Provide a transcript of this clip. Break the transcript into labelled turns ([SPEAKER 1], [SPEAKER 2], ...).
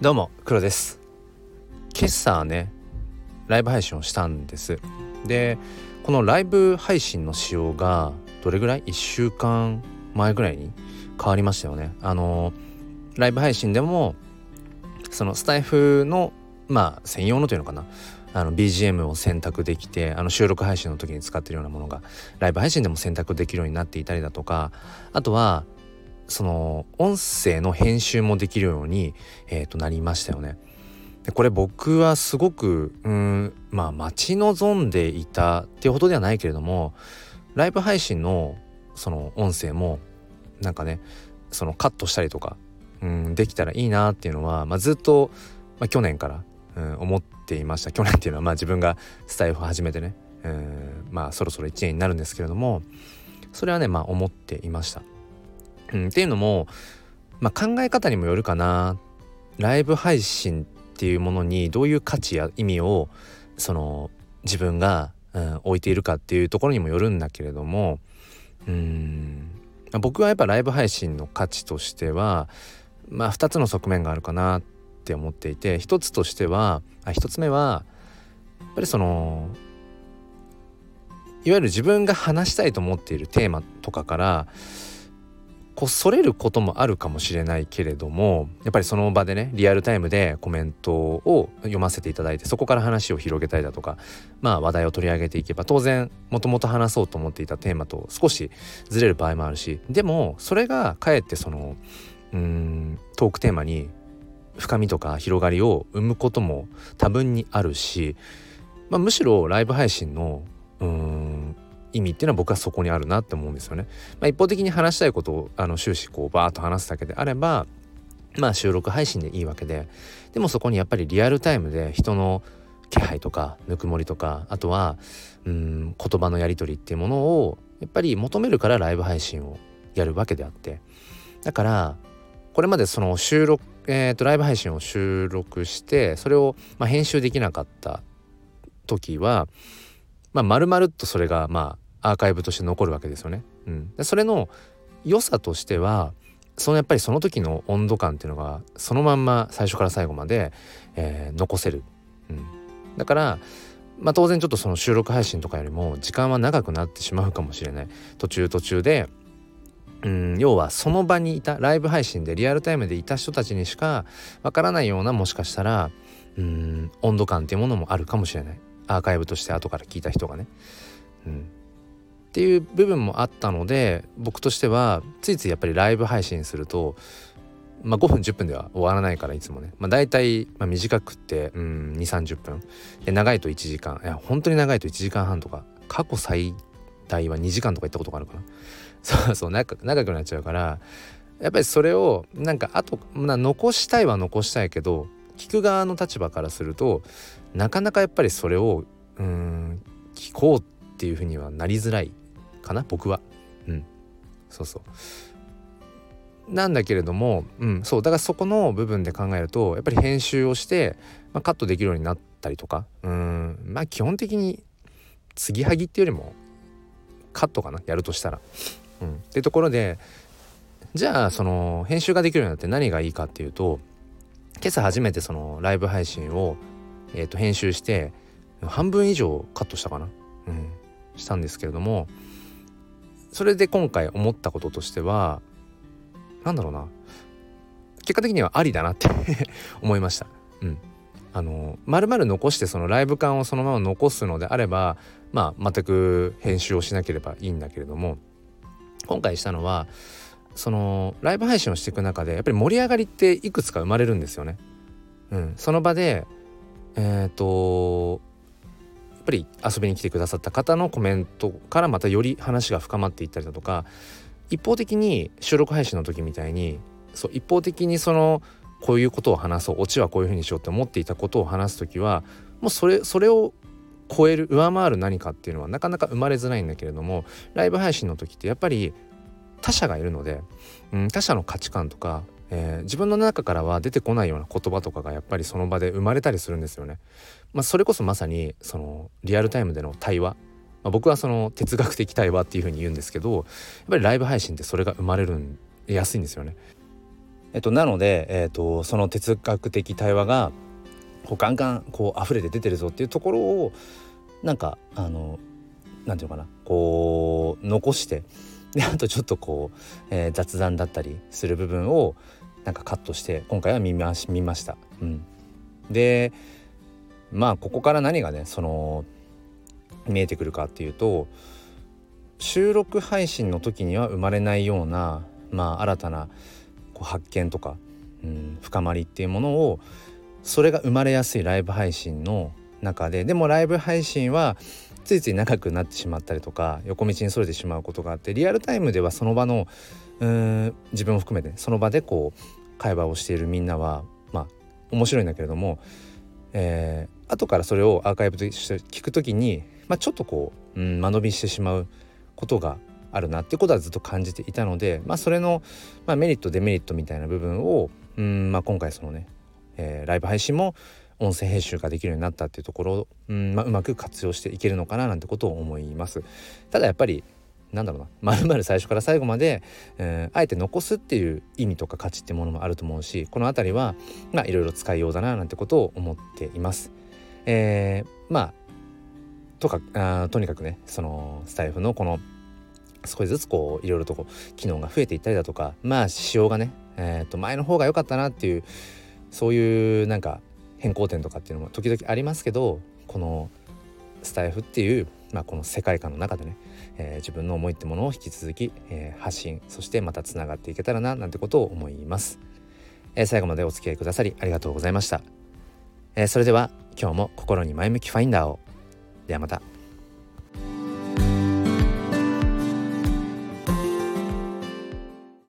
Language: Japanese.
[SPEAKER 1] どうも黒です。今朝ねライブ配信をしたんです。でこのライブ配信の仕様がどれぐらい？1週間前ぐらいに変わりましたよね。あのライブ配信でもそのスタイフのまあ専用のというのかな？あの BGM を選択できてあの収録配信の時に使ってるようなものがライブ配信でも選択できるようになっていたりだとかあとはその音声の編集もできるように、えー、となりましたよね。でこれ僕はすごくうんまあ待ち望んでいたっていうほどではないけれどもライブ配信のその音声もなんかねそのカットしたりとかうんできたらいいなっていうのは、まあ、ずっと、まあ、去年から、うん、思っていました去年っていうのはまあ自分がスタイフを始めてねうんまあそろそろ1年になるんですけれどもそれはねまあ思っていました。うん、っていうのも、まあ、考え方にもよるかな。ライブ配信っていうものにどういう価値や意味をその自分が、うん、置いているかっていうところにもよるんだけれどもうん僕はやっぱライブ配信の価値としてはまあ2つの側面があるかなって思っていて一つとしてはあ1つ目はやっぱりそのいわゆる自分が話したいと思っているテーマとかからこそれることもあるかもしれないけれどもやっぱりその場でねリアルタイムでコメントを読ませていただいてそこから話を広げたりだとかまあ話題を取り上げていけば当然もともと話そうと思っていたテーマと少しずれる場合もあるしでもそれがかえってそのうんトークテーマに深みとか広がりを生むことも多分にあるし、まあ、むしろライブ配信のうん意味っていうのは僕はそこにあるなって思うんですよね。まあ、一方的に話したいことをあの終始こうバーッと話すだけであればまあ収録配信でいいわけででもそこにやっぱりリアルタイムで人の気配とかぬくもりとかあとはうん言葉のやり取りっていうものをやっぱり求めるからライブ配信をやるわけであってだからこれまでその収録えーと、ライブ配信を収録してそれをまあ編集できなかった時はまあ、丸々とそれがまあアーカイブとして残るわけですよね。うん、それの良さとしてはそのやっぱりその時の温度感っていうのがそのまんま最初から最後まで、えー、残せる、うん、だから、まあ、当然ちょっとその収録配信とかよりも時間は長くなってしまうかもしれない途中途中で、うん、要はその場にいたライブ配信でリアルタイムでいた人たちにしかわからないようなもしかしたら、うん、温度感っていうものもあるかもしれない。アーカイブとして後から聞いた人がね。うん、っていう部分もあったので僕としてはついついやっぱりライブ配信すると、まあ、5分10分では終わらないからいつもね、まあ、大体、まあ、短くって、うん、2 3 0分。で長いと1時間。いや本当に長いと1時間半とか過去最大は2時間とか行ったことがあるかな。そうそう長く長くなっちゃうからやっぱりそれをなんかあと、残したいは残したいけど聞く側の立場からするとなかなかやっぱりそれをうん聞こうっていうふうにはなりづらいかな僕は。うんそうそうなんだけれども、うん、そうだからそこの部分で考えるとやっぱり編集をして、まあ、カットできるようになったりとかうんまあ基本的に継ぎはぎっていうよりもカットかなやるとしたら。うん、っていうところでじゃあその編集ができるようになって何がいいかっていうと今朝初めてそのライブ配信をえー、と編集して半分以上カットしたかな、うん、したんですけれどもそれで今回思ったこととしては何だろうな。結果的にはありだなって 思いました。うん、あの丸々残してそのライブ感をそのまま残すのであればまあ全く編集をしなければいいんだけれども今回したのはそのライブ配信をしていく中でやっぱり盛り上がりっていくつか生まれるんですよね。うん、その場でえっ、ー、とやっぱり遊びに来てくださった方のコメントからまたより話が深まっていったりだとか一方的に収録配信の時みたいにそう一方的にそのこういうことを話そうオチはこういうふうにしようって思っていたことを話す時はもうそれそれを超える上回る何かっていうのはなかなか生まれづらいんだけれどもライブ配信の時ってやっぱり他者がいるので、うん、他者の価値観とかえー、自分の中からは出てこないような言葉とかがやっぱりその場で生まれたりするんですよね。まあ、それこそまさにそのリアルタイムでの対話、まあ、僕はその哲学的対話っていうふうに言うんですけどやっぱりライブ配信ってそれが生まれるんやすいんですよね。えっと、なので、えっと、その哲学的対話がこうガンガンこう溢れて出てるぞっていうところをなんかあのなんていうのかなこう残してであとちょっとこう、えー、雑談だったりする部分をなんかカットして今回は見ま見ました。うん、でまあここから何がねその見えてくるかっていうと収録配信の時には生まれないようなまあ新たなこう発見とか、うん、深まりっていうものをそれが生まれやすいライブ配信の中ででもライブ配信はついつい長くなってしまったりとか横道にそれてしまうことがあってリアルタイムではその場のうん自分を含めてその場でこう会話をしているみんなはまあ面白いんだけれども、えー、後からそれをアーカイブとして聞くときに、まあ、ちょっとこう、うん、間延びしてしまうことがあるなってことはずっと感じていたので、まあ、それの、まあ、メリットデメリットみたいな部分を、うんまあ、今回そのね、えー、ライブ配信も音声編集ができるようになったっていうところを、うんまあ、うまく活用していけるのかななんてことを思います。ただやっぱりなんだろうなまるまる最初から最後まで、えー、あえて残すっていう意味とか価値ってものもあると思うしこの辺りはまあいろいろ使いようだななんてことを思っています。えー、まあとかあとにかくねそのスタイフのこの少しずつこういろいろとこう機能が増えていったりだとかまあ仕様がね、えー、と前の方が良かったなっていうそういうなんか変更点とかっていうのも時々ありますけどこのスタイフっていう、まあ、この世界観の中でね、えー、自分の思いってものを引き続き、えー、発信そしてまたつながっていけたらななんてことを思います、えー、最後までお付き合いくださりありがとうございました、えそれでは今日も心に前向きファインダーを。ではまた。